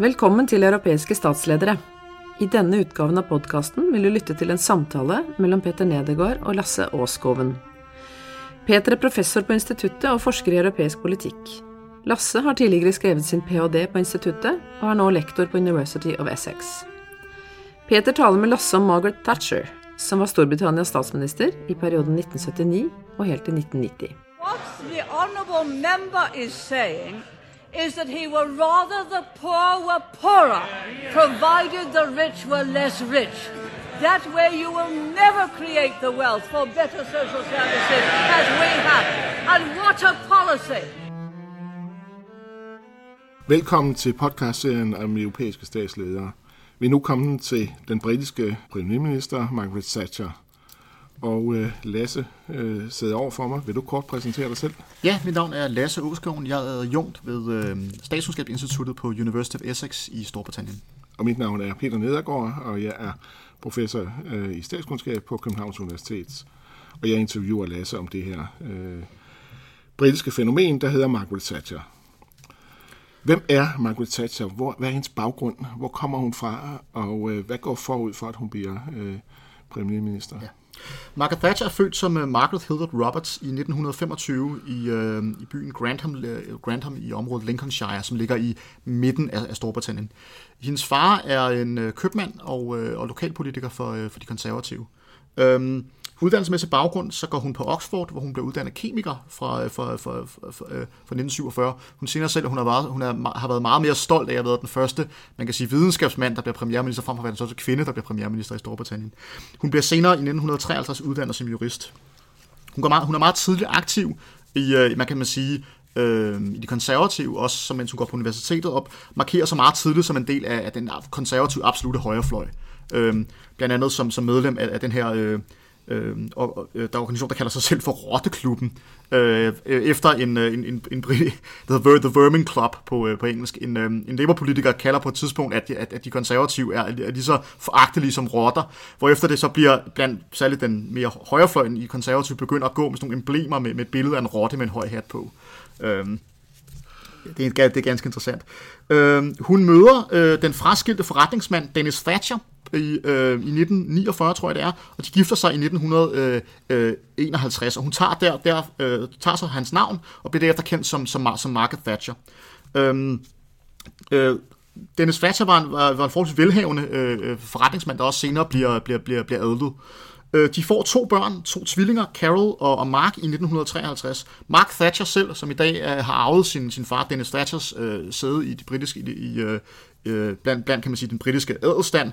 Velkommen til Europeiske statsledere. I denne utgaven av podkasten vil du lytte til en samtale mellom Peter Nedegaard og Lasse Åskoven. Peter er professor på instituttet og forsker i europeisk politikk. Lasse har tidligere skrevet sin ph.d. på instituttet, og er nå lektor på University of Essex. Peter taler med Lasse om Margaret Thatcher, som var Storbritannias statsminister i perioden 1979 og helt til 1990. What the honourable member is that he were rather the poor were poorer, provided the rich were less rich. That way you will never create the wealth for better social services as we have. And what a policy! Velkommen til podcastserien om europæiske statsledere. Vi er nu kommet til den britiske premierminister Margaret Thatcher. Og øh, Lasse øh, sidder over for mig. Vil du kort præsentere dig selv? Ja, mit navn er Lasse Åskoven. Jeg er jungt ved øh, Statskundskabsinstituttet på University of Essex i Storbritannien. Og mit navn er Peter Nedergaard, og jeg er professor øh, i statskundskab på Københavns Universitet. Og jeg interviewer Lasse om det her øh, britiske fænomen, der hedder Margaret Thatcher. Hvem er Margaret Thatcher? Hvor, hvad er hendes baggrund? Hvor kommer hun fra? Og øh, hvad går forud for, at hun bliver øh, premierminister? Ja. Margaret Thatcher er født som øh, Margaret Hilbert Roberts i 1925 i, øh, i byen Grantham, uh, Grantham i området Lincolnshire, som ligger i midten af, af Storbritannien. Hendes far er en øh, købmand og, øh, og lokalpolitiker for, øh, for de konservative. Um, uddannelsesmæssig baggrund, så går hun på Oxford, hvor hun blev uddannet kemiker fra, øh, fra, øh, fra, øh, fra, fra, fra 1947. Hun siger selv, at hun, har været, hun er, har været meget mere stolt af at have været den første, man kan sige, videnskabsmand, der bliver premierminister, frem for at være den første kvinde, der bliver premierminister i Storbritannien. Hun bliver senere i 1953 uddannet som jurist. Hun, går meget, hun er meget tidligt aktiv i, man kan man sige, øh, i de konservative, også som mens hun går på universitetet op, markerer sig meget tidligt som en del af, af den konservative absolute højrefløj. Øh, blandt andet som, som medlem af, af den her øh, øh, og, øh, der er en organisation, der kalder sig selv for Rotteklubben, øh, øh efter øh, en, en, en, en, der hedder the Vermin Club på, øh, på engelsk. En, øh, en labour politiker kalder på et tidspunkt, at, at, at de konservative er, er lige så foragtelige som rotter, hvorefter det så bliver blandt særligt den mere højrefløjen i konservative begynder at gå med sådan nogle emblemer med, med et billede af en rotte med en høj hat på. Øh, det er, det er ganske interessant. Øh, hun møder øh, den fraskilte forretningsmand Dennis Thatcher i, øh, i 1949, tror jeg det er, og de gifter sig i 1951, øh, øh, og hun tager, der, der, øh, tager så hans navn og bliver derefter kendt som, som, som Margaret Thatcher. Øh, øh, Dennis Thatcher var en, var, var en forholdsvis velhavende øh, øh forretningsmand, der også senere bliver, bliver, bliver, bliver adlet. Øh, de får to børn, to tvillinger, Carol og, og Mark i 1953. Mark Thatcher selv, som i dag øh, har arvet sin, sin far Dennis Thatchers øh, sæde i de britiske i, i øh, øh, blandt, blandt, kan man sige, den britiske adelstand,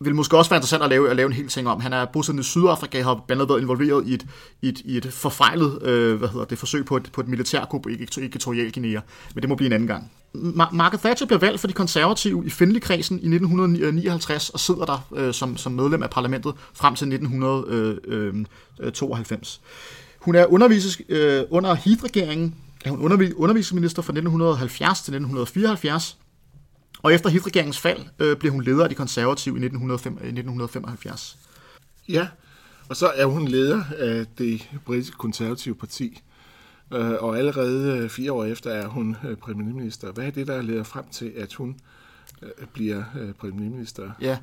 vil måske også være interessant at lave, at lave en hel ting om. Han er bosiddende i Sydafrika, har blandt andet været involveret i et, i et, i et forfejlet øh, hvad hedder det, forsøg på et, på et militærkup i Equatorial Guinea. Men det må blive en anden gang. Margaret Thatcher bliver valgt for de konservative i Finley-kredsen i 1959 og sidder der øh, som, som medlem af parlamentet frem til 1992. Øh, øh, hun er undervises, øh, under Heath-regeringen, er hun undervis, undervisningsminister fra 1970 til 1974, og efter Hitlerregeringens fald øh, blev hun leder af de konservative i 1975. Øh, ja, og så er hun leder af det britiske konservative parti. Øh, og allerede øh, fire år efter er hun øh, premierminister. Hvad er det, der leder frem til, at hun Øh, bliver øh, premierminister. Ja,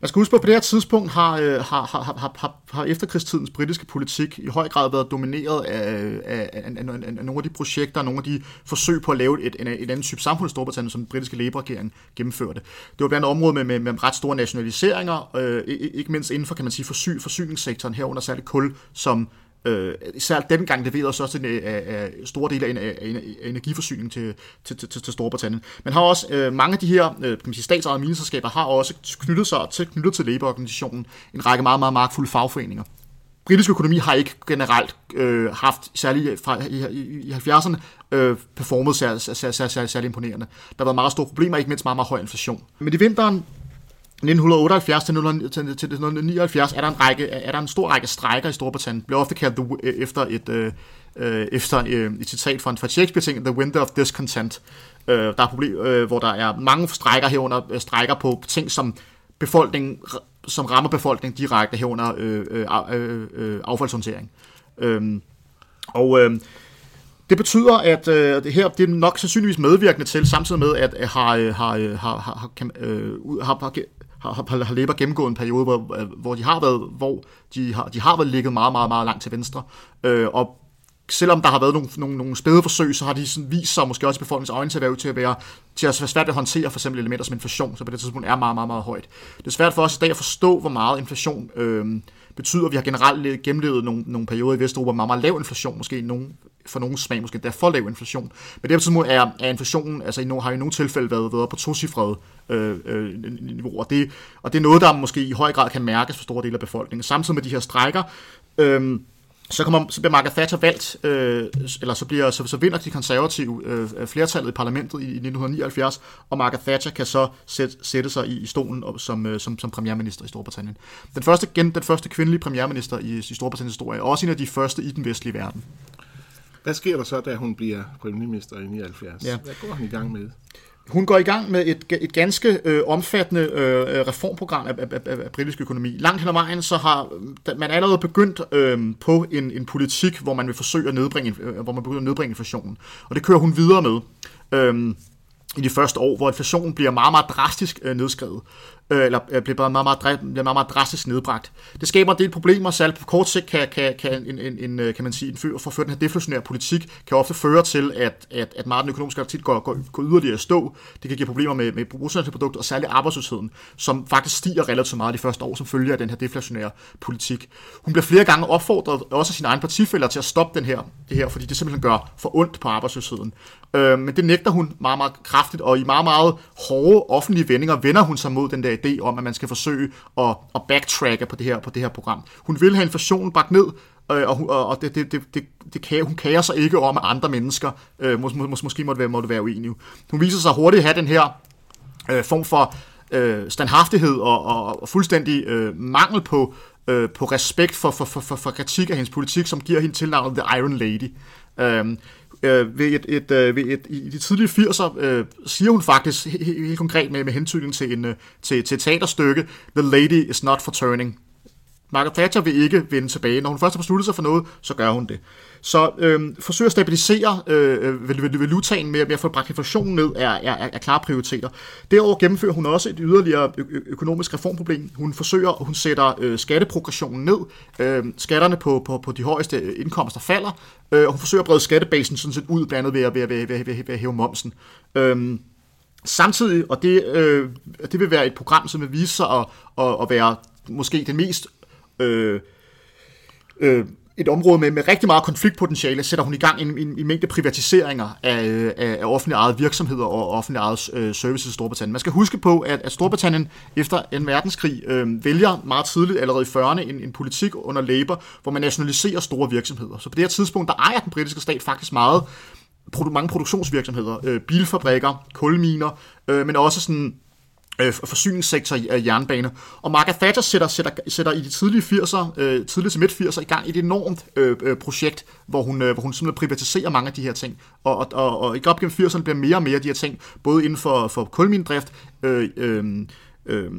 man skal huske på, at på det her tidspunkt har, øh, har, har, har, har, har efterkrigstidens britiske politik i høj grad været domineret af, af, af, af, af, af nogle af de projekter, nogle af de forsøg på at lave et, en, et andet type samfund i Storbritannien, som den britiske Labour-regering gennemførte. Det var blandt andet område med, med, med ret store nationaliseringer, øh, ikke mindst inden for, kan man sige, forsy, forsyningssektoren, herunder særligt kul, som Øh, især dengang leverede så også en, af, af store dele af, af, af energiforsyningen til, til, til, til Storbritannien. Men har også øh, mange af de her øh, kan man sige, statsejede mineselskaber har også knyttet sig til, knyttet til Labour-organisationen en række meget, meget magtfulde fagforeninger. Britisk økonomi har ikke generelt øh, haft, særligt fra i, i, i 70'erne, øh, performet særlig, sær, sær, sær imponerende. Der har været meget store problemer, ikke mindst meget, meget høj inflation. Men i vinteren 1978 til 1979 er der en række er der en stor række strejker i Storbritannien. Bliver ofte kaldt the, efter et øh, øh, efter øh, et citat fra en fra Shakespeare ting, The Winter of Discontent. Øh, der er problem, øh, hvor der er mange strejker herunder øh, strejker på ting som befolkningen som rammer befolkningen direkte herunder øh, øh, øh, øh, affaldshåndtering. Øh, og øh, Det betyder, at øh, det her det er nok sandsynligvis medvirkende til, samtidig med, at har, har, har, har, har, øh, har, har, har, har, Labour gennemgået en periode, hvor, øh, hvor de har været, hvor de har, de har været ligget meget, meget, meget langt til venstre. Øh, og selvom der har været nogle, nogle, nogle spæde forsøg, så har de sådan vist sig måske også i befolkningens øjne til at være, til at være, til at være svært at håndtere for eksempel elementer som inflation, så på det tidspunkt er meget, meget, meget højt. Det er svært for os i dag at forstå, hvor meget inflation øh, betyder. Vi har generelt gennemlevet nogle, nogle perioder i Vesteuropa med meget, meget lav inflation, måske nogle for nogle smag måske der for lav inflation. Men det betyder, er, er inflationen, altså i no, har i nogle tilfælde været, været på tocifrede øh, øh, niveau, og det, og det er noget, der måske i høj grad kan mærkes for store dele af befolkningen. Samtidig med de her strækker, øh, så, kommer, så bliver Margaret Thatcher valgt, øh, eller så, bliver, så, så vinder de konservative øh, øh flertallet i parlamentet i, i 1979, og Margaret Thatcher kan så sæt, sætte sig i, i stolen som, øh, som, som premierminister i Storbritannien. Den første, gen, den første kvindelige premierminister i, i Storbritanniens historie, og også en af de første i den vestlige verden. Hvad sker der så, da hun bliver premierminister i 79? Ja. Hvad går han i gang med? Hun går i gang med et, et ganske øh, omfattende øh, reformprogram af, af, af, af britisk økonomi. Langt hen ad vejen så har man allerede begyndt øh, på en, en politik, hvor man vil forsøge at nedbringe, øh, hvor man begynder at nedbringe inflationen. Og det kører hun videre med. Øh, i de første år, hvor inflationen bliver meget, meget drastisk øh, nedskrevet øh, eller øh, blev meget, meget, meget, meget, meget drastisk nedbragt. Det skaber en del problemer, særligt på kort sigt kan, kan, kan, en, en, en, øh, kan man sige, en for den her deflationære politik, kan ofte føre til, at, at, at meget den økonomiske aktivitet går, går, går yderligere stå. Det kan give problemer med, med bruttonationalproduktet og særligt arbejdsløsheden, som faktisk stiger relativt meget de første år, som følge af den her deflationære politik. Hun bliver flere gange opfordret, også af sine egne partifælder, til at stoppe den her, det her, fordi det simpelthen gør for ondt på arbejdsløsheden. Øh, men det nægter hun meget, meget kraftigt, og i meget, meget hårde offentlige vendinger vender hun sig mod den der idé om, at man skal forsøge at, at backtracke på det, her, på det her program. Hun vil have inflationen bragt ned, øh, og, og, og det, det, det, det, det kan, hun kærer sig ikke om, at andre mennesker øh, mås, mås, måske måtte være, måtte være uenige. Hun viser sig hurtigt at have den her øh, form for øh, standhaftighed og, og, og fuldstændig øh, mangel på, øh, på respekt for, for, for, for, for kritik af hendes politik, som giver hende tilnavnet The Iron Lady. Øh, øh, ved et, et, øh, ved et, i de tidlige 80'er øh, siger hun faktisk helt, helt konkret med, med hentydning til, en, øh, til, til et teaterstykke, The Lady is not for turning. Margaret Thatcher vil ikke vende tilbage. Når hun først har besluttet sig for noget, så gør hun det. Så øh, forsøg at stabilisere øh, øh valutaen med, med at få bragt inflationen ned er, er, er klare prioriteter. Derover gennemfører hun også et yderligere ø- økonomisk reformproblem. Hun forsøger, hun sætter øh, skatteprogressionen ned. Øh, skatterne på, på, på de højeste øh, indkomster falder, øh, og hun forsøger at brede skattebasen sådan set ud, blandt andet ved at, ved, at, ved, at, ved, at, ved at hæve momsen. Øh, Samtidig, og det, øh, det vil være et program, som vil vise sig at, at, at være måske den mest øh, øh, et område med, med rigtig meget konfliktpotentiale, sætter hun i gang en, en, en mængde privatiseringer af, øh, af, af offentlige ejede virksomheder og offentlige ejede øh, services i Storbritannien. Man skal huske på, at, at Storbritannien efter en verdenskrig øh, vælger meget tidligt, allerede i 40'erne, en, en politik under Labour, hvor man nationaliserer store virksomheder. Så på det her tidspunkt, der ejer den britiske stat faktisk meget produ- mange produktionsvirksomheder, øh, bilfabrikker, kulminer, øh, men også sådan øh, forsyningssektor af øh, jernbane. Og Margaret Thatcher sætter, sætter, sætter i de tidlige 80'er, øh, tidlige til midt 80'er i gang et enormt øh, øh, projekt, hvor hun, øh, hvor hun simpelthen privatiserer mange af de her ting. Og, og, og, og i op gennem 80'erne bliver mere og mere af de her ting, både inden for, for kulmindrift, øh, øh, øh,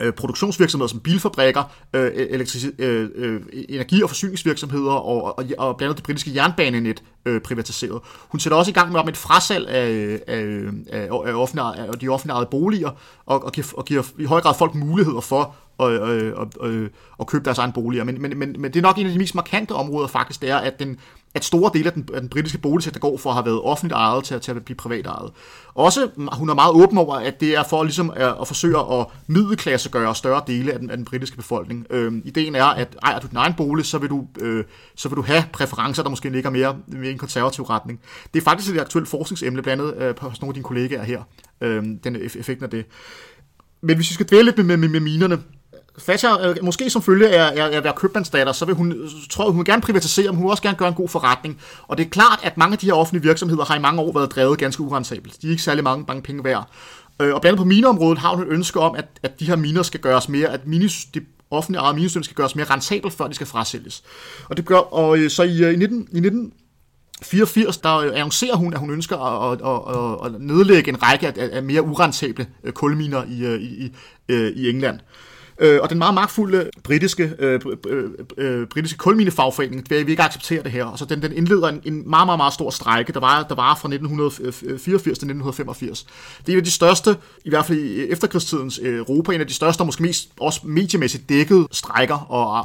øh, produktionsvirksomheder som bilfabrikker, øh, e- elektrici- øh, øh, energi- og forsyningsvirksomheder og, og, og blandt andet det britiske jernbanenet øh, privatiseret. Hun sætter også i gang med om et frasalg af, af, af, af, offentlige, af de offentlige ejede boliger og, og, giver, og giver i høj grad folk muligheder for at, øh, øh, at, og, at, at købe deres egen boliger. Men, men, men, men det er nok en af de mest markante områder faktisk, det er, at den, at store dele af den, af den britiske boligsektor går for at have været offentligt ejet til, til at blive privat ejet. Også, hun er meget åben over, at det er for ligesom at, at forsøge at middelklassegøre større dele af den, af den britiske befolkning. Øhm, ideen er, at ejer du din egen bolig, så vil du, øh, så vil du have præferencer, der måske ligger mere, mere i en konservativ retning. Det er faktisk et aktuelt forskningsemne, blandt andet øh, hos nogle af dine kollegaer her, øh, den effekten af det. Men hvis vi skal dvæle lidt med, med, med minerne, Thatcher, øh, måske som følge af, af at være købmandsdatter, så vil hun, tror jeg, hun vil gerne privatisere, men hun vil også gerne gøre en god forretning. Og det er klart, at mange af de her offentlige virksomheder har i mange år været drevet ganske urentabelt. De er ikke særlig mange, mange penge værd. Øh, og blandt andet på mineområdet har hun et ønske om, at, at de her miner skal gøres mere, at mine, de offentlige eget minesystem skal gøres mere rentabelt, før de skal frasælges. Og det gør, og øh, så i, øh, i 19, i 19 84, der øh, annoncerer hun, at hun ønsker at, at, at, at nedlægge en række af, af mere urentable kulminer i, i, i, i England. Øh, og den meget magtfulde øh, britiske, øh, øh, øh, britiske kulminefagforening vil ikke acceptere det her. Og så den, den indleder en, en meget, meget, meget stor strejke, der var, der var fra 1984 til 1985. Det er en af de største, i hvert fald i efterkrigstidens øh, Europa, en af de største og måske mest også mediemæssigt dækkede strejker og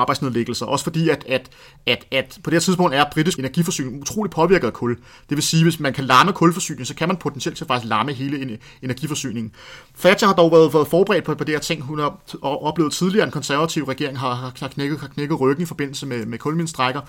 arbejdsnedlæggelser. Også fordi, at, at, at, at på det her tidspunkt er britisk energiforsyning utrolig påvirket af kul. Det vil sige, hvis man kan larme kulforsyningen, så kan man potentielt faktisk larme hele energiforsyningen. Thatcher har dog været, været forberedt på, på det her ting. Hun har oplevet tidligere, en konservativ regering har, har, knækket, har knækket ryggen i forbindelse med, med kulminstrækker.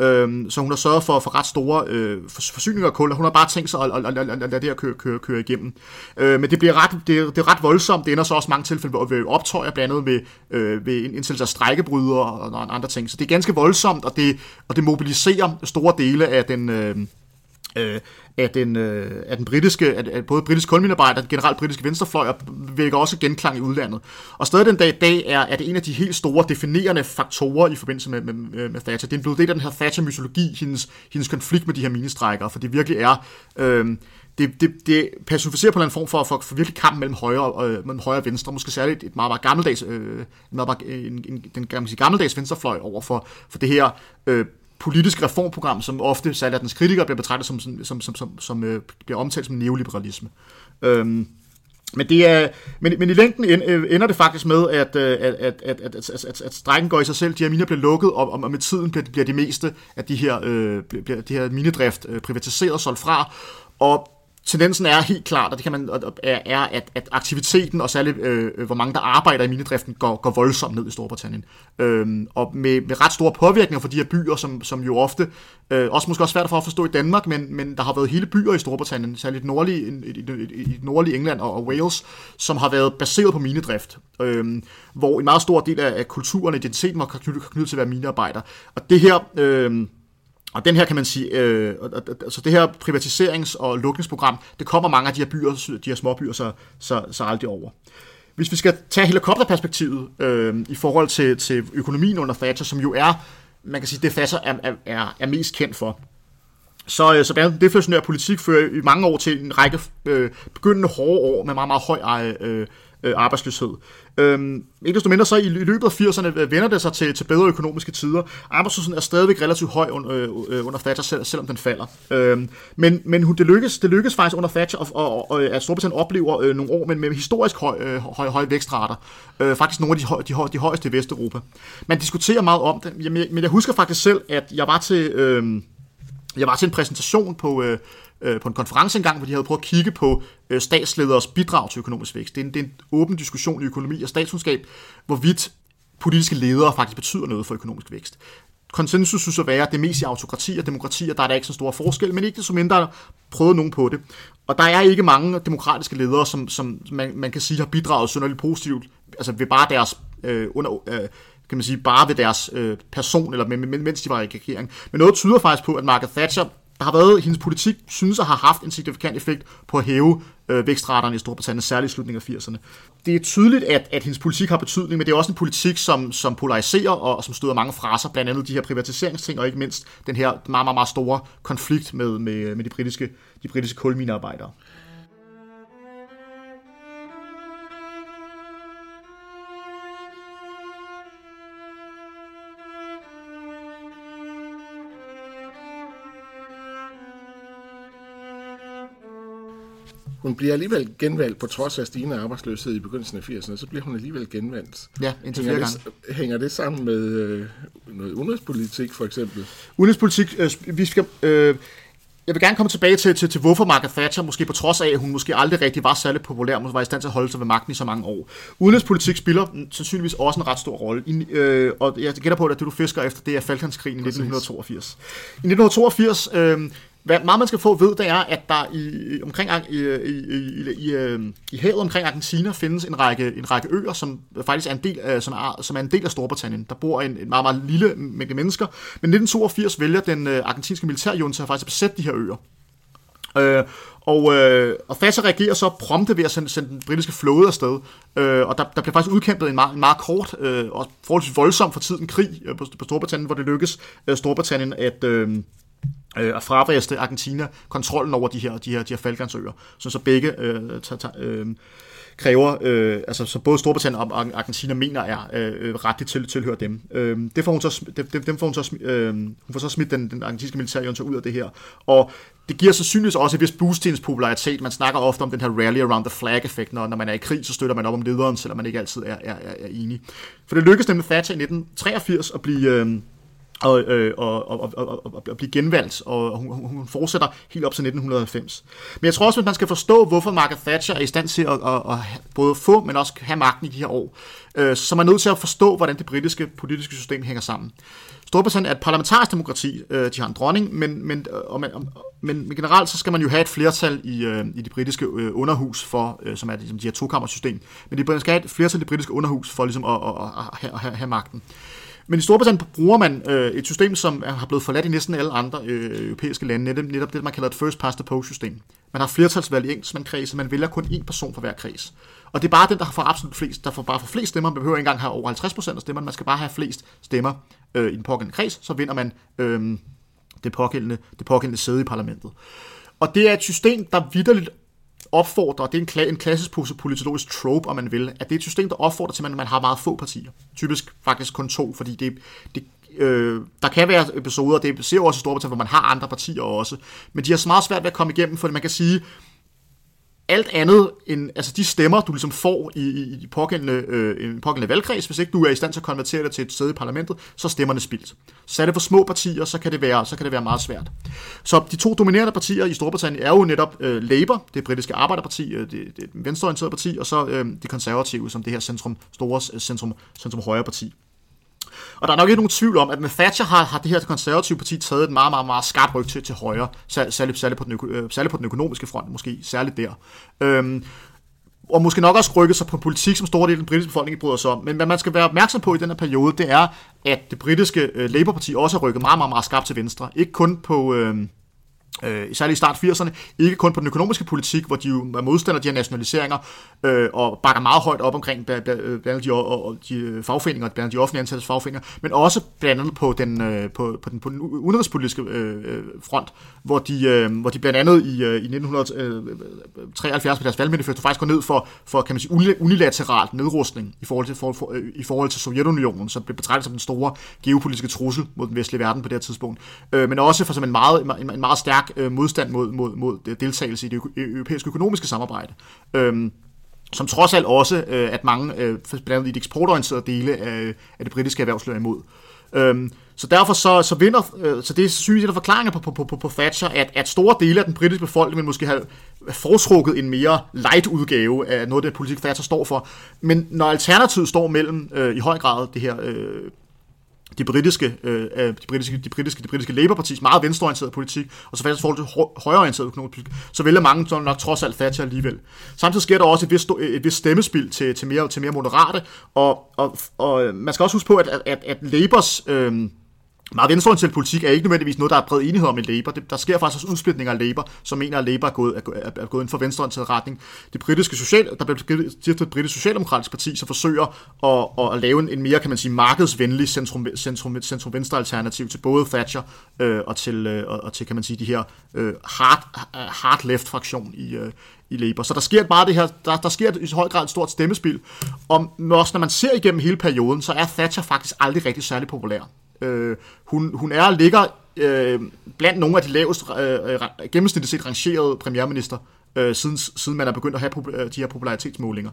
Øhm, så hun har sørget for, for ret store øh, forsyninger af kul, og hun har bare tænkt sig at, at, at, at, at lade det her køre, køre, køre igennem. Øh, men det bliver ret, det, det er ret voldsomt. Det ender så også mange tilfælde ved optøjer, blandt andet ved, øh, ved indsættelse af strækkebryder og, og andre ting. Så det er ganske voldsomt, og det, og det mobiliserer store dele af den... Øh, øh, af den, øh, af den britiske, at, af både britiske kulminarbejder og generelt britiske venstrefløj vækker også genklang i udlandet. Og stadig den dag i dag er, er det en af de helt store definerende faktorer i forbindelse med, med, med Thatcher. Det er blevet det af den her Thatcher-mytologi, hendes, hendes konflikt med de her ministrækkere, for det virkelig er... Øh, det, det, det personificerer på en form for, for, for virkelig kamp mellem højre, øh, mellem højre og venstre, måske særligt et meget, meget gammeldags, øh, meget, meget, en, en, den gammeldags venstrefløj over for, for det her øh, politisk reformprogram, som ofte, særligt af dens kritikere, bliver betragtet som, som, som, som, som, som øh, bliver omtalt som neoliberalisme. Øhm, men, det er, men, men i længden øh, ender det faktisk med, øh, at, at, at, at, at, at, at strækken går i sig selv. De her miner bliver lukket, og, og med tiden bliver, bliver de meste af de her, øh, bliver de her minedrift øh, privatiseret og solgt fra. Og tendensen er helt klart, og det kan man, er, at, at aktiviteten, og særligt øh, øh, hvor mange der arbejder i minedriften, går, går voldsomt ned i Storbritannien. Øhm, og med, med ret store påvirkninger for de her byer, som, som jo ofte, øh, også måske også svært for at forstå i Danmark, men, men der har været hele byer i Storbritannien, særligt nordlige, i, i, i, i nordlige England og, og Wales, som har været baseret på minedrift. Øhm, hvor en meget stor del af, af kulturen og identiteten var knyttet, knyttet til at være minearbejder. Og det her... Øh, og den her kan man sige, øh, altså det her privatiserings- og lukningsprogram, det kommer mange af de her byer, de her småbyer, så, så, så aldrig over. Hvis vi skal tage helikopterperspektivet øh, i forhold til, til økonomien under Thatcher, som jo er, man kan sige, det Thatcher er, er, er mest kendt for, så, øh, så blandt deflationær politik fører i mange år til en række øh, begyndende hårde år med meget, meget høj øh, øh, øh arbejdsløshed. Øhm, ikke desto mindre så i, i løbet af 80'erne øh, vender det sig til, til bedre økonomiske tider. Arbejdsløsheden er stadigvæk relativt høj under, øh, øh, under Thatcher, selv, selvom den falder. Øhm, men men det, lykkes, det lykkes faktisk under Thatcher, og, og, og at Storbritannien oplever øh, nogle år med, med historisk høj, øh, høj, høj vækstrater. Øh, faktisk nogle af de, høj, de, høj, de højeste i Vesteuropa. Man diskuterer meget om det, men, men jeg husker faktisk selv, at jeg var til... Øh, jeg var til en præsentation på, øh, øh, på en konference engang, hvor de havde prøvet at kigge på øh, statslederes bidrag til økonomisk vækst. Det er, en, det er en åben diskussion i økonomi og statskundskab, hvorvidt politiske ledere faktisk betyder noget for økonomisk vækst. Konsensus synes at være, at det er mest i autokratier og demokratier, der er der ikke så store forskel, men ikke desto mindre prøvet nogen på det. Og der er ikke mange demokratiske ledere, som, som man, man kan sige har bidraget synderligt positivt, altså ved bare deres øh, under, øh, kan man sige, bare ved deres øh, person, eller mens de var i regering. Men noget tyder faktisk på, at Margaret Thatcher der har været, hendes politik synes at have haft en signifikant effekt på at hæve øh, vækstraterne i Storbritannien, særligt i slutningen af 80'erne. Det er tydeligt, at, at hendes politik har betydning, men det er også en politik, som, som polariserer og, og som støder mange fra sig, blandt andet de her privatiseringsting, og ikke mindst den her meget, meget, meget store konflikt med, med, med de britiske, de britiske kulminearbejdere. Hun bliver alligevel genvalgt, på trods af stigende arbejdsløshed i begyndelsen af 80'erne, så bliver hun alligevel genvalgt. Ja, indtil flere gange. Det, hænger det sammen med øh, noget udenrigspolitik, for eksempel? Udenrigspolitik, øh, vi skal... Øh, jeg vil gerne komme tilbage til, til, til hvorfor Margaret Thatcher, måske på trods af, at hun måske aldrig rigtig var særlig populær, måske var i stand til at holde sig ved magten i så mange år. Udenrigspolitik spiller sandsynligvis også en ret stor rolle. Øh, og jeg gætter på, at det du fisker efter, det er Falklandskrigen i 1982. I 1982 øh, hvad meget man skal få ved, det er, at der i, omkring, i, i, i, i, øh, i havet omkring Argentina findes en række, en række øer, som faktisk er en del af, som er, som er en del af Storbritannien. Der bor en, en meget, meget lille mængde mennesker. Men 1982 vælger den øh, argentinske militærjunta faktisk at besætte de her øer. Øh, og, øh, og Thatcher reagerer så prompte ved at sende, sende den britiske flåde afsted. Øh, og der, der bliver faktisk udkæmpet en meget, en meget kort øh, og forholdsvis voldsom for tiden krig øh, på, på Storbritannien, hvor det lykkes øh, Storbritannien at... Øh, øh, at Argentina kontrollen over de her, de her, de her Falklandsøer, så så begge øh, øh, kræver, øh, altså så både Storbritannien og Argentina mener er øh, øh, retligt til tilhører dem. Øh, det får hun så, dem, dem får hun så, øh, hun får så smidt den, den argentinske militærjunta ud af det her. Og det giver sandsynligvis også et vis boost til ens popularitet. Man snakker ofte om den her rally around the flag-effekt, når, når man er i krig, så støtter man op om lederen, selvom man ikke altid er, er, er, er enig. For det lykkedes nemlig Thatcher i 1983 at blive... Øh, og, øh, og, og, og, og, blive genvalgt, og hun, hun fortsætter helt op til 1990. Men jeg tror også, at man skal forstå, hvorfor Margaret Thatcher er i stand til at, at, at både få, men også have magten i de her år, øh, så man er nødt til at forstå, hvordan det britiske politiske system hænger sammen. Storbritannien er et parlamentarisk demokrati, øh, de har en dronning, men, men, øh, og man, men, men generelt så skal man jo have et flertal i, øh, i det britiske øh, underhus, for, øh, som er ligesom, de her tokammersystem. Men de skal have et flertal i det britiske underhus for ligesom, at, at, at, at, at have, have magten. Men i Storbritannien bruger man øh, et system, som har blevet forladt i næsten alle andre øh, europæiske lande, netop, netop det, man kalder et first past the post system. Man har flertalsvalg i enkeltmandskreds, man vælger kun én person for hver kreds. Og det er bare den, der får absolut flest, der får bare for flest stemmer. Man behøver ikke engang have over 50% af stemmerne, man skal bare have flest stemmer øh, i den pågældende kreds, så vinder man øh, det, pågældende, det pågældende sæde i parlamentet. Og det er et system, der vidderligt opfordrer, det er en, en klassisk politologisk trope, om man vil, at det er et system, der opfordrer til, at man har meget få partier. Typisk faktisk kun to, fordi det, det øh, der kan være episoder, det ser også i Storbritannien, hvor man har andre partier også, men de har meget svært ved at komme igennem, fordi man kan sige, alt andet end altså de stemmer, du ligesom får i, i, i pågældende, øh, en pågældende valgkreds, hvis ikke du er i stand til at konvertere det til et sæde i parlamentet, så er stemmerne spildt. Så er det for små partier, så kan det være, så kan det være meget svært. Så de to dominerende partier i Storbritannien er jo netop øh, Labour, det britiske arbejderparti, øh, det, det venstreorienterede parti, og så øh, det konservative, som det her centrum, store øh, centrum, centrum højre parti. Og der er nok ikke nogen tvivl om, at med Thatcher har, har det her konservative parti taget et meget, meget, meget skarpt ryg til, til højre, særligt, særligt, på den, øh, særligt på den økonomiske front, måske særligt der. Øhm, og måske nok også rykket sig på politik, som store del af den britiske befolkning bryder sig om. Men hvad man skal være opmærksom på i den her periode, det er, at det britiske øh, Labour-parti også har rykket meget, meget, meget skarpt til venstre. Ikke kun på... Øh, øh, særligt i start 80'erne, ikke kun på den økonomiske politik, hvor de jo er modstandere af de her nationaliseringer, øh, og bakker meget højt op omkring øh, blandt, blandt de, og, de øh, fagforeninger, blandt de offentlige ansattes fagforeninger, men også blandt andet på den, øh, på, på den, på den udenrigspolitiske øh, øh, front, hvor de, øh, hvor de blandt andet i, øh, i 1973 med deres valgmanifest faktisk går ned for, for kan man sige, unilateralt nedrustning i forhold til, for, for, øh, i forhold til Sovjetunionen, som blev betragtet som den store geopolitiske trussel mod den vestlige verden på det her tidspunkt, øh, men også for som en meget, en, en meget stærk øh, modstand mod, mod, mod deltagelse i det europæiske økonomiske samarbejde. Øh, som trods alt også, øh, at mange, øh, blandt andet i de eksportorienterede dele af, af det britiske erhvervsliv er imod. Øhm, så derfor så, så vinder, øh, så det er synes jeg, forklaringer på, på, på, på Thatcher, at, at store dele af den britiske befolkning vil måske have foretrukket en mere light udgave af noget af det politik, Thatcher står for. Men når alternativet står mellem øh, i høj grad det her øh, de britiske, øh, øh, de britiske, de britiske, de britiske Labour-partis meget venstreorienterede politik, og så faktisk forhold til højreorienteret økonomisk politik, så vælger mange så nok trods alt Thatcher alligevel. Samtidig sker der også et vist, et vist stemmespil til, til, mere, til mere moderate, og, og, og man skal også huske på, at, at, at Labours øh, meget venstreorienteret politik er ikke nødvendigvis noget, der er bred enighed om i Labour. Det, der sker faktisk også udsplitninger af Labour, som mener, at Labour er gået, er, er gået ind for venstreorienteret retning. Det britiske social, der bliver stiftet et britisk socialdemokratisk parti, som forsøger at, at, lave en, mere, kan man sige, markedsvenlig centrum, centrum, centrum venstre alternativ til både Thatcher øh, og, til, øh, og, til, kan man sige, de her øh, hard, øh, hard left fraktion i, øh, i Labour. Så der sker bare det her, der, der sker i høj grad et stort stemmespil. Og også når man ser igennem hele perioden, så er Thatcher faktisk aldrig rigtig særlig populær. Øh, hun, hun er ligger øh, blandt nogle af de lavest øh, øh gennemsnitligt set rangerede premierminister, øh, siden, siden man er begyndt at have øh, de her popularitetsmålinger.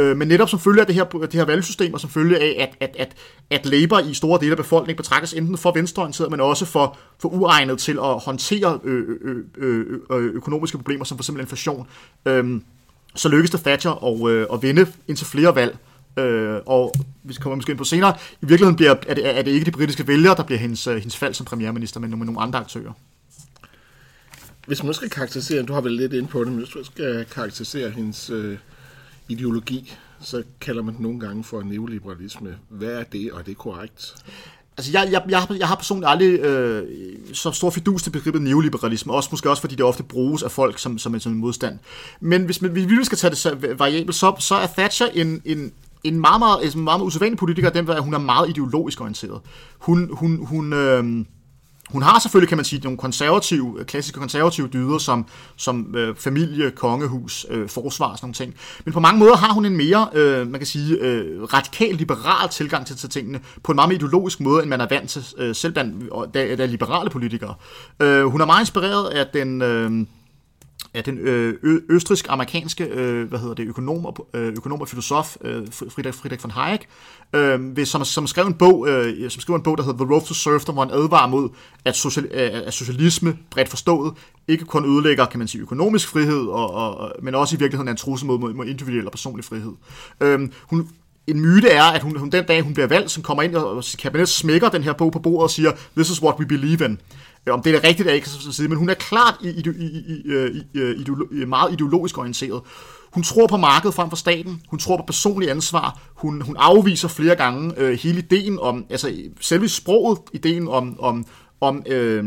Øh, men netop som følge af det her, det her valgsystem, og som følge af, at, at, at, at Labour i store dele af befolkningen betragtes enten for venstreorienteret, men også for, for uegnet til at håndtere øh, øh, økonomiske problemer, som f.eks. inflation, øh, så lykkedes det Thatcher at, øh, at vinde indtil flere valg, Øh, og vi kommer måske ind på senere, i virkeligheden bliver, er, det, er det ikke de britiske vælgere, der bliver hendes, øh, hendes fald som premierminister, men med nogle andre aktører. Hvis man skal karakterisere, du har vel lidt ind på det, men hvis man skal karakterisere hendes øh, ideologi, så kalder man den nogle gange for neoliberalisme. Hvad er det, og er det korrekt? Altså, jeg, jeg, jeg, jeg har personligt aldrig øh, så stor fidus til begrebet neoliberalisme, også måske også fordi det ofte bruges af folk som, som, en, som en modstand. Men hvis man, vi skal tage det variabelt, så, så er Thatcher en, en, en meget, meget, altså en meget, meget usædvanlig politiker, den er, hun er meget ideologisk orienteret. Hun, hun, hun, øh, hun har selvfølgelig, kan man sige, nogle konservative, klassiske konservative dyder, som, som øh, familie, kongehus, øh, forsvar og sådan nogle ting. Men på mange måder har hun en mere, øh, man kan sige, øh, radikal, liberal tilgang til, til tingene, på en meget mere ideologisk måde, end man er vant til, øh, selv blandt der, liberale politikere. Øh, hun er meget inspireret af den... Øh, ja, den øh, østrisk-amerikanske øh, hvad hedder det, økonom, og, øh, økonom og filosof øh, Friedrich, Friedrich von Hayek, øh, som, som skrev en bog, øh, som skrev en bog, der hedder The Road to Serfdom, hvor han advarer mod, at, social, øh, at socialisme, bredt forstået, ikke kun ødelægger, kan man sige, økonomisk frihed, og, og, men også i virkeligheden er en trussel mod, mod individuel og personlig frihed. Øh, hun, en myte er, at hun, hun den dag, hun bliver valgt, som kommer ind og kabinet smækker den her bog på bordet og siger, this is what we believe in. Om det er rigtigt, er ikke så sige, men hun er klart i, i, i, i, i, meget ideologisk orienteret. Hun tror på markedet frem for staten. Hun tror på personlig ansvar. Hun, hun afviser flere gange øh, hele ideen om, altså selve sproget, ideen om, om, om, øh,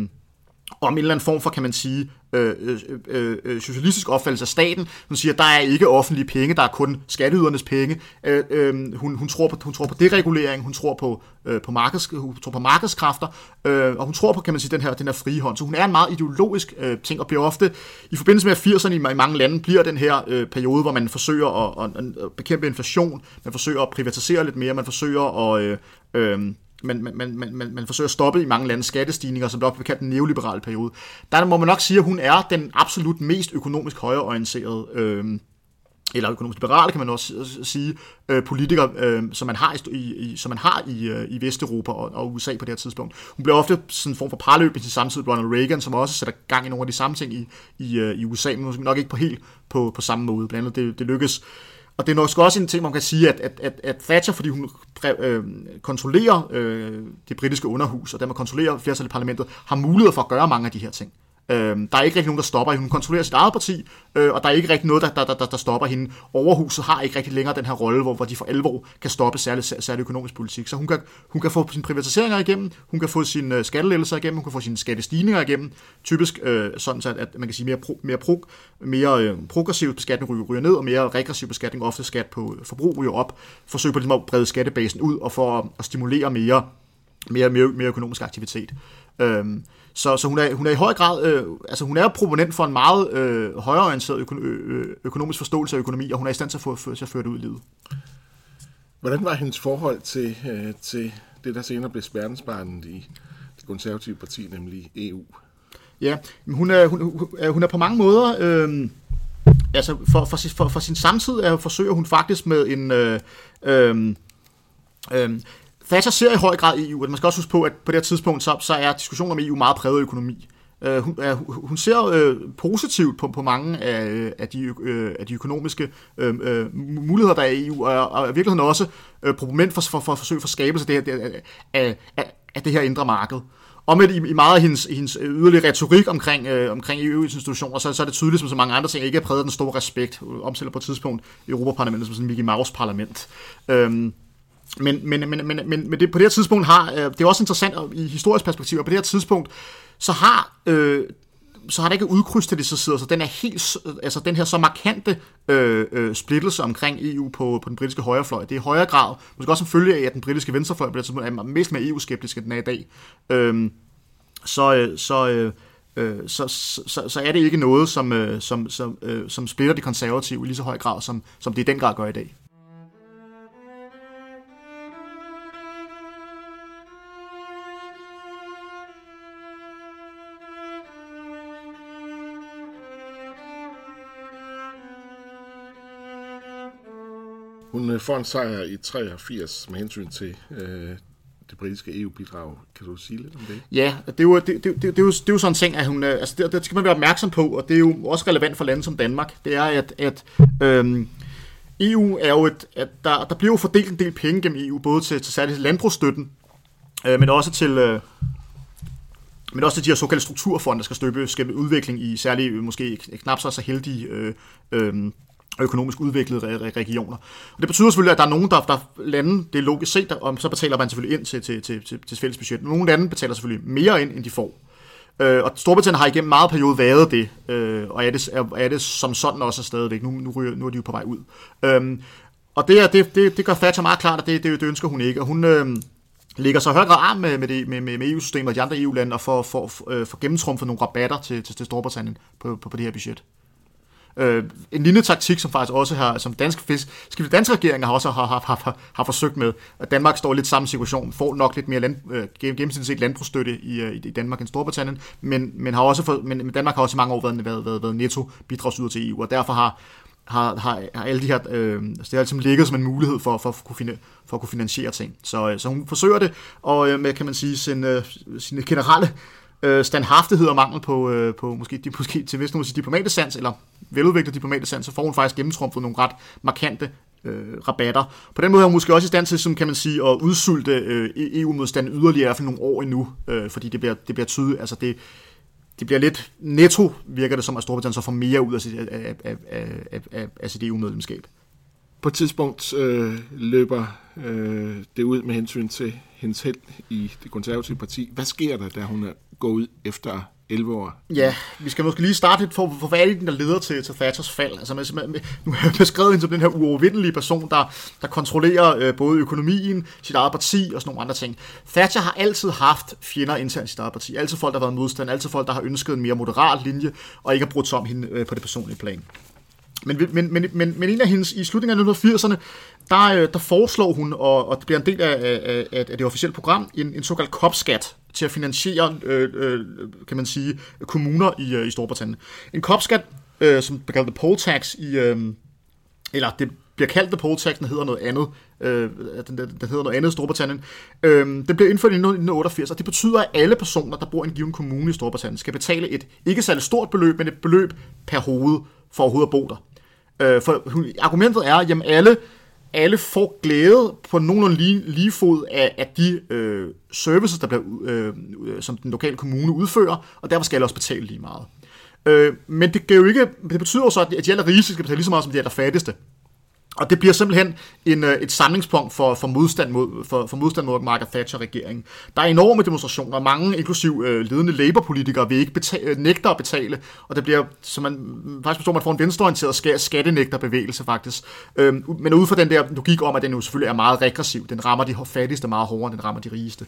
om en eller anden form for, kan man sige, Øh, øh, øh, øh, socialistisk opfattelse af staten. Hun siger, der er ikke offentlige penge, der er kun skatteydernes penge. Øh, øh, hun, hun, tror på, hun tror på deregulering, hun tror på, øh, på, markeds, hun tror på markedskræfter, øh, og hun tror på, kan man sige, den her, den her frie hånd. Så hun er en meget ideologisk øh, ting, og bliver ofte, i forbindelse med 80'erne i, i mange lande, bliver den her øh, periode, hvor man forsøger at, at, at bekæmpe inflation, man forsøger at privatisere lidt mere, man forsøger at... Øh, øh, man, man, man, man, man forsøger at stoppe i mange lande skattestigninger, som blev bliver kaldt den neoliberale periode. Der må man nok sige, at hun er den absolut mest økonomisk højreorienterede, øh, eller økonomisk liberale, kan man også sige, øh, politiker, øh, som man har, i, i, som man har i, øh, i Vesteuropa og, og USA på det her tidspunkt. Hun bliver ofte sådan en form for parløb i sin samtidig Ronald Reagan, som også sætter gang i nogle af de samme ting i, i, øh, i USA, men måske nok ikke på helt på, på samme måde. Blandt andet det, det lykkes og det er nok også en ting, man kan sige, at, at, at, at Thatcher, fordi hun øh, kontrollerer øh, det britiske underhus, og dermed kontrollerer flertallet i parlamentet, har mulighed for at gøre mange af de her ting. Øh, der er ikke rigtig nogen, der stopper hende. Hun kontrollerer sit eget parti, øh, og der er ikke rigtig noget, der, der, der, der stopper hende. Overhuset har ikke rigtig længere den her rolle, hvor, hvor de for alvor kan stoppe særlig, særlig økonomisk politik. Så hun kan, hun kan få sine privatiseringer igennem, hun kan få sine øh, skattelettelser igennem, hun kan få sine skattestigninger igennem. Typisk øh, sådan, så at, at man kan sige mere, pro, mere, pro, mere øh, progressiv beskatning ryger, ryger ned, og mere regressiv beskatning, ofte skat på øh, forbrug, ryger op. Forsøg på ligesom at brede skattebasen ud, og for at, at stimulere mere, mere, mere, mere økonomisk aktivitet. Øh, så, så hun, er, hun er i høj grad, øh, altså hun er proponent for en meget øh, højreorienteret øko, øh, økonomisk forståelse af økonomi, og hun er i stand til at, få, til at føre det ud i livet. Hvordan var hendes forhold til, øh, til det, der senere blev spærrensbarnet i det konservative parti, nemlig EU? Ja, hun er, hun, hun er på mange måder... Øh, altså for, for, for, for sin samtid er, forsøger hun faktisk med en... Øh, øh, øh, Thatcher ser i høj grad EU, og man skal også huske på, at på det her tidspunkt, så, så er diskussionen om EU meget præget af økonomi. Uh, hun, uh, hun ser uh, positivt på, på mange af, af, de, uh, af de økonomiske uh, uh, muligheder, der er i EU, og, og i virkeligheden også uh, proponent for, for, for at forsøge for skabelse af det her, af, af, af det her indre marked. Og med i, i meget af hendes, hendes yderligere retorik omkring, øh, omkring EU's institutioner, så, så er det tydeligt, som så mange andre ting, ikke er præget af den store respekt, omstiller på et tidspunkt i Europaparlamentet som sådan en Mickey Mouse-parlament. Øhm, men, men, men, men, men, men det, på det her tidspunkt har, øh, det er også interessant i historisk perspektiv, og på det her tidspunkt, så har, øh, så har det ikke udkrystalliseret sig den er helt, øh, altså den her så markante øh, øh, splittelse omkring EU på, på den britiske højrefløj. Det er i højere grad, måske også som følge af, at den britiske venstrefløj er mest mere EU-skeptisk, end den er i dag. Øhm, øh, så, øh, øh, så, øh, så, så, så er det ikke noget, som, som, som, som splitter de konservative i lige så høj grad, som, som det i den grad gør i dag. Øh, får en sejr i 83 med hensyn til øh, det britiske EU-bidrag. Kan du sige lidt om det? Ja, det er jo, det, det, det, det er jo, det er jo sådan en ting, at hun, øh, altså det, det skal man være opmærksom på, og det er jo også relevant for lande som Danmark. Det er, at, at øhm, EU er jo et, at der, der bliver jo fordelt en del penge gennem EU, både til, til særligt landbrugsstøtten, øh, men også til... Øh, men også til de her såkaldte strukturfonde, der skal støbe, skabe udvikling i særligt øh, måske øh, knap så så heldige øh, øh, økonomisk udviklede regioner. Og det betyder selvfølgelig, at der er nogen, der, der lande, det er logisk set, og så betaler man selvfølgelig ind til, til, til, til, til fælles budget. Nogle lande betaler selvfølgelig mere ind, end de får. Øh, og Storbritannien har igennem meget periode været det, øh, og er det, er, er det som sådan også stadigvæk. Nu, nu, ryger, nu er de jo på vej ud. Øh, og det, er, det, det, det gør Thatcher meget klart, at det, det, det ønsker hun ikke. Og hun, øh, ligger så højere grad arm med, med, det, med, med, EU-systemet og de andre EU-lande og får for, øh, for, for gennemtrumfet nogle rabatter til, til, til Storbritannien på, på, på det her budget. Øh, en lignende taktik, som faktisk også har, som dansk fisk, skiftende danske regeringer har også har, har, har, har, forsøgt med, at Danmark står i lidt samme situation, får nok lidt mere land, øh, gennemsnitligt landbrugsstøtte i, øh, i Danmark end Storbritannien, men, men, har også for, men Danmark har også i mange år været, været, været, været netto bidragsyder til EU, og derfor har, har, har, har alle de her, øh, altså det har ligesom ligget som en mulighed for, for, at, kunne, for at kunne finansiere ting. Så, øh, så hun forsøger det, og øh, med, kan man sige, sin, øh, sine generelle øh, standhaftighed og mangel på, øh, på måske, måske til vist sige diplomatesans, eller veludviklet diplomatesans, så får hun faktisk gennemtrumfet nogle ret markante øh, rabatter. På den måde er hun måske også i stand til, som kan man sige, at udsulte øh, e EU-modstanden yderligere for nogle år endnu, øh, fordi det bliver, det bliver tydeligt, altså det, det bliver lidt netto, virker det som, at Storbritannien så får mere ud af sit, af, af, af, af, af sit EU-medlemskab. På et tidspunkt øh, løber øh, det ud med hensyn til hendes held i det konservative parti. Hvad sker der, da hun går ud efter 11 år. Ja, vi skal måske lige starte lidt for, for hvad er det, der leder til, til Thatchers fald? Altså, man, man, nu har jeg beskrevet hende som den her uovervindelige person, der, der kontrollerer øh, både økonomien, sit eget parti og sådan nogle andre ting. Thatcher har altid haft fjender internt i sit eget parti. Altid folk, der har været modstand, altid folk, der har ønsket en mere moderat linje, og ikke har brugt om hende øh, på det personlige plan. Men, men, men, men, men en af hendes, i slutningen af 1980'erne, der, øh, der foreslår hun, og, og det bliver en del af, af, af, af det officielle program, en, en såkaldt kopskat til at finansiere, øh, øh, kan man sige, kommuner i, øh, i Storbritannien. En kopskat, øh, som bliver kaldt poll tax i, øh, eller det bliver kaldt the poll tax, den hedder noget andet, øh, den, den, den hedder noget andet i Storbritannien. Øh, den blev indført i 1988, og det betyder, at alle personer, der bor i en given kommune i Storbritannien, skal betale et ikke særligt stort beløb, men et beløb per hoved for overhovedet at bo der. Øh, for argumentet er, at alle, alle får glæde på nogenlunde lige, lige fod af, af de øh, services, der bliver, øh, øh som den lokale kommune udfører, og derfor skal alle også betale lige meget. Øh, men det, jo ikke, det betyder jo så, at de rigeste skal betale lige så meget som de fattigste. Og det bliver simpelthen en, øh, et samlingspunkt for, for, modstand mod, for, for modstand mod Margaret Thatcher-regeringen. Der er enorme demonstrationer, mange, inklusiv øh, ledende Labour-politikere, vil ikke betale, øh, nægter at betale, og det bliver, som man faktisk forstår, man får en venstreorienteret skattenægterbevægelse faktisk. Øhm, men ud fra den der logik om, at den jo selvfølgelig er meget regressiv, den rammer de fattigste meget hårdere, end den rammer de rigeste.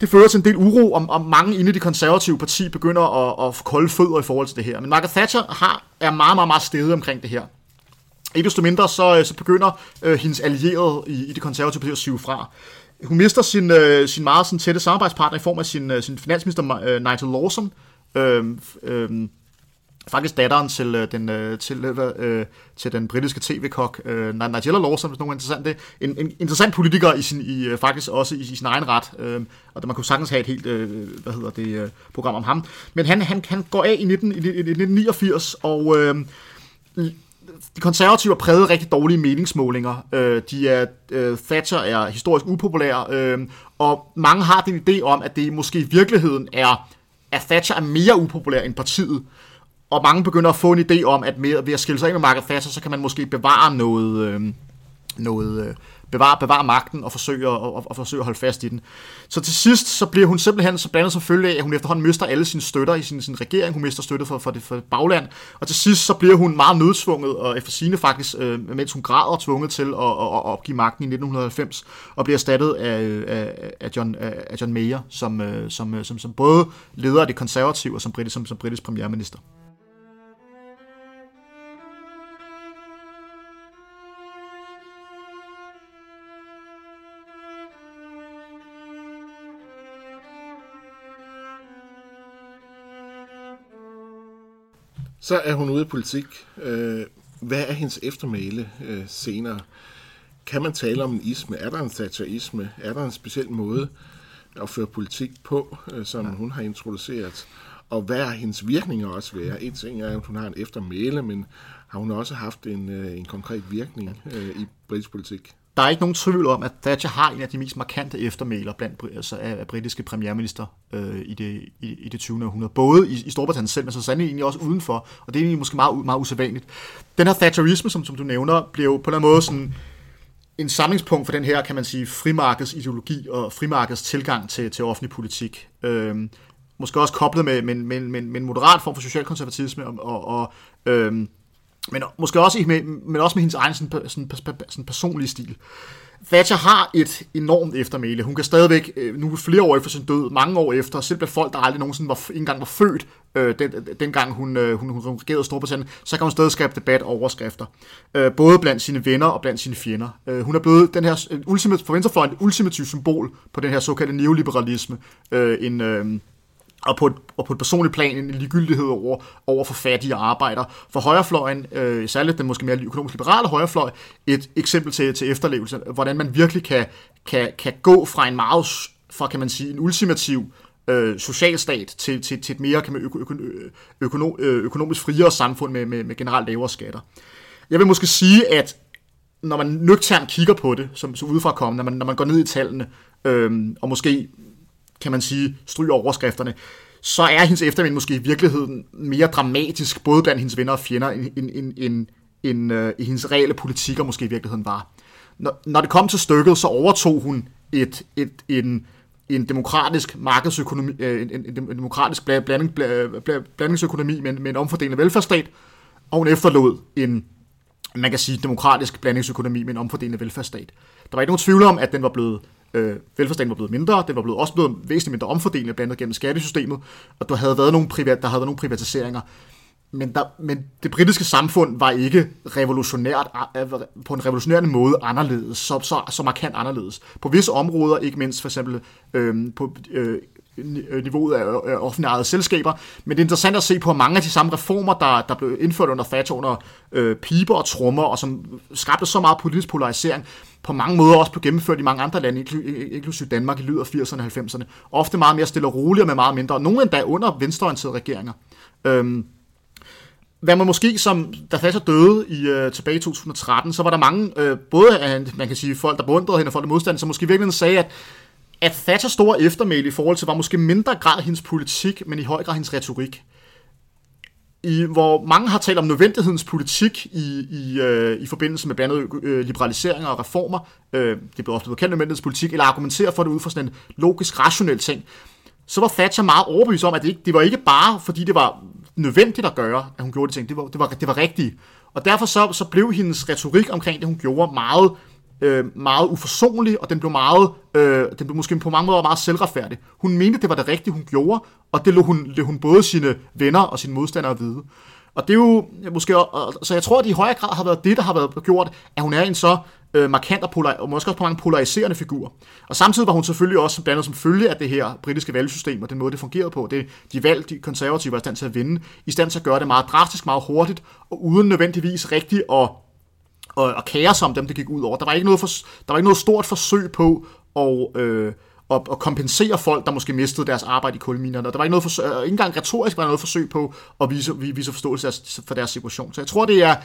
Det fører til en del uro, om, om mange inde i det konservative parti begynder at, at få kolde fødder i forhold til det her. Men Margaret Thatcher har, er meget, meget, meget stedet omkring det her. Ikke desto mindre, så, øh, så begynder øh, hendes allierede i, i det konservative parti at sive fra. Hun mister sin, øh, sin meget sådan, tætte samarbejdspartner i form af sin, øh, sin finansminister øh, Nigel Lawson, øh, øh, faktisk datteren til øh, den, øh, til, øh, øh til den britiske tv-kok øh, Nigella Lawson, hvis nogen er interessant det. En, en interessant politiker i sin, i, øh, faktisk også i, i sin egen ret, øh, og man kunne sagtens have et helt øh, hvad hedder det, øh, program om ham. Men han, han, han går af i, 19, i, i 1989, og øh, de konservative har præget rigtig dårlige meningsmålinger. Øh, de er, øh, Thatcher er historisk upopulær, øh, og mange har den idé om, at det måske i virkeligheden er, at Thatcher er mere upopulær end partiet. Og mange begynder at få en idé om, at med, ved at skille sig ind med Margaret Thatcher, så kan man måske bevare noget, øh, noget, øh, bevare, bevare magten og forsøge, og, og, og forsøge at holde fast i den. Så til sidst, så bliver hun simpelthen så blandet som følge af, at hun efterhånden mister alle sine støtter i sin, sin regering. Hun mister støtte for, for, det, for det bagland. Og til sidst, så bliver hun meget nødsvunget, og efter sine faktisk, øh, mens hun græder, tvunget til at, at, at opgive magten i 1990, og bliver erstattet af, af, af, John, af John Mayer, som, øh, som, øh, som, som både leder af det konservative og som britisk, som, som britisk premierminister. Så er hun ude i politik. Øh, hvad er hendes eftermæle øh, senere? Kan man tale om en isme? Er der en thatcherisme? Er der en speciel måde at føre politik på, øh, som ja. hun har introduceret? Og hvad er hendes virkninger også være? En ting er, at hun har en eftermæle, men har hun også haft en, en konkret virkning i britisk politik? Der er ikke nogen tvivl om, at Thatcher har en af de mest markante eftermæler blandt altså af, af britiske premierminister øh, i, det, i, i det 20. århundrede. Både i, i Storbritannien selv, men så sandelig egentlig også udenfor. Og det er egentlig måske meget, meget usædvanligt. Den her Thatcherisme, som, som du nævner, blev på en eller anden måde sådan en samlingspunkt for den her, kan man sige, frimarkedsideologi og frimarkeds tilgang til, til offentlig politik. Øh, måske også koblet med, med, med, med, med en moderat form for socialkonservatisme og, og, og øh, men måske også med, men også med hendes egen sådan, sådan, sådan personlige stil. Thatcher har et enormt eftermæle. Hun kan stadigvæk, øh, nu flere år efter sin død, mange år efter, selv blandt folk, der aldrig nogensinde var, ikke engang var født, øh, den, dengang hun, øh, hun, hun regerede Storbritannien, så kan hun stadig skabe debat og overskrifter. Øh, både blandt sine venner og blandt sine fjender. Øh, hun er blevet den her, øh, ultimate, for venstrefløjen, et ultimativt symbol på den her såkaldte neoliberalisme. Øh, en, øh, og på, et, og på et personligt plan en ligegyldighed over, over for fattige arbejder. For højrefløjen, øh, særligt den måske mere økonomisk liberale højrefløj, et eksempel til, til efterlevelse, hvordan man virkelig kan, kan, kan gå fra en meget, fra kan man sige, en ultimativ øh, socialstat til, til, til et mere kan man, øko, øko, øh, økono, øh, økonomisk friere samfund med, med, med generelt lavere skatter. Jeg vil måske sige, at når man nøgternt kigger på det, som som udefra kommer, når man, når man går ned i tallene, øh, og måske kan man sige, stryger overskrifterne, så er hendes eftermænd måske i virkeligheden mere dramatisk, både blandt hendes venner og fjender, end, end, end, end, end øh, i hendes reelle politikker måske i virkeligheden var. Når, når det kom til stykket, så overtog hun et, et, en, en demokratisk markedsøkonomi, øh, en, en, en demokratisk blanding, blandingsøkonomi med, med en omfordelende velfærdsstat, og hun efterlod en, man kan sige, demokratisk blandingsøkonomi med en omfordelende velfærdsstat. Der var ikke nogen tvivl om, at den var blevet Øh, velfærdsstaten var blevet mindre, den var blevet også blevet væsentligt mindre omfordelende, blandt andet gennem skattesystemet, og der havde været nogle, privat, der havde været nogle privatiseringer. Men, der, men det britiske samfund var ikke revolutionært, på en revolutionærende måde anderledes, så, så, så markant anderledes. På visse områder, ikke mindst for eksempel øh, på øh, Øh, niveauet af øh, offentlige ejede selskaber. Men det er interessant at se på mange af de samme reformer, der, der blev indført under Thatcher under øh, piber og trommer, og som skabte så meget politisk polarisering, på mange måder også blev gennemført i mange andre lande, inklusive Danmark i løbet af 80'erne og 90'erne. Ofte meget mere stille og roligt og med meget mindre. Nogle endda under venstreorienterede regeringer. Øhm, hvad man måske, som da Thatcher døde i, øh, tilbage i 2013, så var der mange, øh, både af, man kan sige, folk, der beundrede hende og folk, der modstandede, som måske virkelig sagde, at at Thatcher store eftermæle i forhold til var måske mindre grad hendes politik, men i høj grad hendes retorik. I, hvor mange har talt om nødvendighedens politik i, i, øh, i forbindelse med blandt andet øh, liberaliseringer og reformer. Øh, det blev ofte blevet kendt nødvendighedspolitik, eller argumenterer for det ud fra sådan en logisk, rationel ting. Så var Thatcher meget overbevist om, at det, ikke, det var ikke bare, fordi det var nødvendigt at gøre, at hun gjorde de ting. Det var, det var, det var rigtigt. Og derfor så, så blev hendes retorik omkring det, hun gjorde, meget øh, meget uforsonlig, og den blev, meget, øh, den blev måske på mange måder meget selvretfærdig. Hun mente, det var det rigtige, hun gjorde, og det lå hun, det hun både sine venner og sine modstandere vide. Og det er jo måske, så jeg tror, at det i højere grad har været det, der har været gjort, at hun er en så øh, markant og, polar, og måske også på mange polariserende figur. Og samtidig var hun selvfølgelig også blandt som følge af det her britiske valgsystem og den måde, det fungerede på. Det, de valg, de konservative var i stand til at vinde, i stand til at gøre det meget drastisk, meget hurtigt, og uden nødvendigvis rigtigt at og, og kaos om dem, det gik ud over. Der var ikke noget, for, der var ikke noget stort forsøg på at, øh, at, at kompensere folk, der måske mistede deres arbejde i kulminerne. Der var ikke noget forsøg, øh, ikke engang retorisk var der noget forsøg på at vise, vise forståelse for deres situation. Så jeg tror, det er,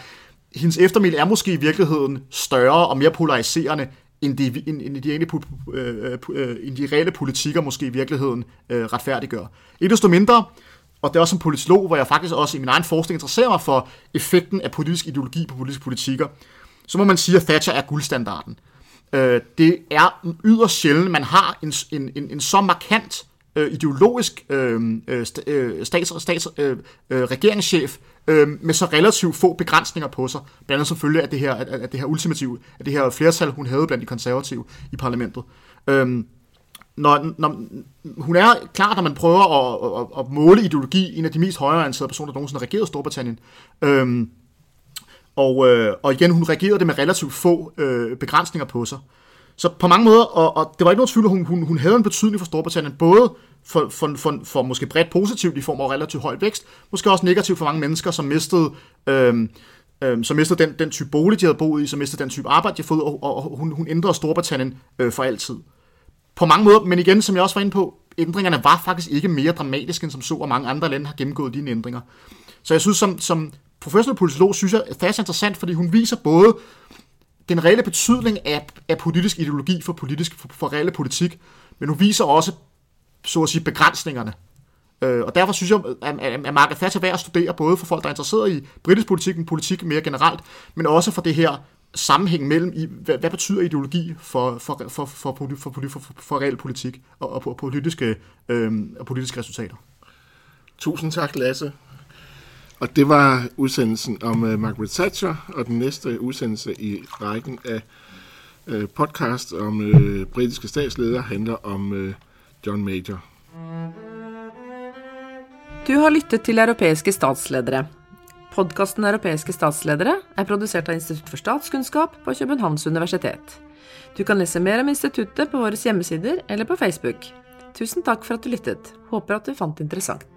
hendes eftermæl er måske i virkeligheden større og mere polariserende, end de, end, end de, egentlig, øh, øh, end de reelle politikker måske i virkeligheden øh, retfærdiggør. Ikke desto mindre, og det er også som politolog, hvor jeg faktisk også i min egen forskning interesserer mig for effekten af politisk ideologi på politiske politikker, så må man sige, at Thatcher er guldstandarden. Øh, det er yderst sjældent, man har en, en, en, en så markant øh, ideologisk øh, øh, øh stats, stats, øh, øh, regeringschef øh, med så relativt få begrænsninger på sig, blandt andet selvfølgelig af det her, af, af det her ultimative, af det her flertal, hun havde blandt de konservative i parlamentet. Øh, når, når, hun er klart, når man prøver at, at, at måle ideologi, en af de mest højreorienterede personer, der nogensinde har regeret Storbritannien. Øh, og, øh, og igen, hun reagerede det med relativt få øh, begrænsninger på sig. Så på mange måder, og, og det var ikke noget tvivl, at hun, hun, hun havde en betydning for Storbritannien, både for, for, for, for måske bredt positivt i form af relativt høj vækst, måske også negativt for mange mennesker, som mistede, øh, øh, som mistede den, den type bolig, de havde boet i, som mistede den type arbejde, de havde fået, og, og, og hun, hun ændrede Storbritannien øh, for altid. På mange måder, men igen, som jeg også var inde på, ændringerne var faktisk ikke mere dramatiske, end som så, og mange andre lande har gennemgået dine ændringer. Så jeg synes, som, som professionel politolog synes jeg er interessant, fordi hun viser både den reelle betydning af, af politisk ideologi for, politisk, for, for reelle politik, men hun viser også, så at sige, begrænsningerne. Øh, og derfor synes jeg, at, at Margaret Thatcher er værd at studere, både for folk, der er interesseret i britisk politik, men politik mere generelt, men også for det her sammenhæng mellem, i, hvad, hvad betyder ideologi for, for, for, for, for, for, for, for, for reel politik og, og, og, politiske, øh, og politiske resultater. Tusind tak, Lasse. Og det var udsendelsen om uh, Margaret Thatcher, og den næste udsendelse i rækken af øh, podcast om øh, britiske statsledere handler om øh, John Major. Du har lyttet til Europæiske statsledere. Podkasten Europæiske statsledere er produceret av Institutt for statskunnskap på Københavns universitet. Du kan læse mer om instituttet på våre hjemmesider eller på Facebook. Tusen tak for at du lyttet. Håper at du fant det interessant.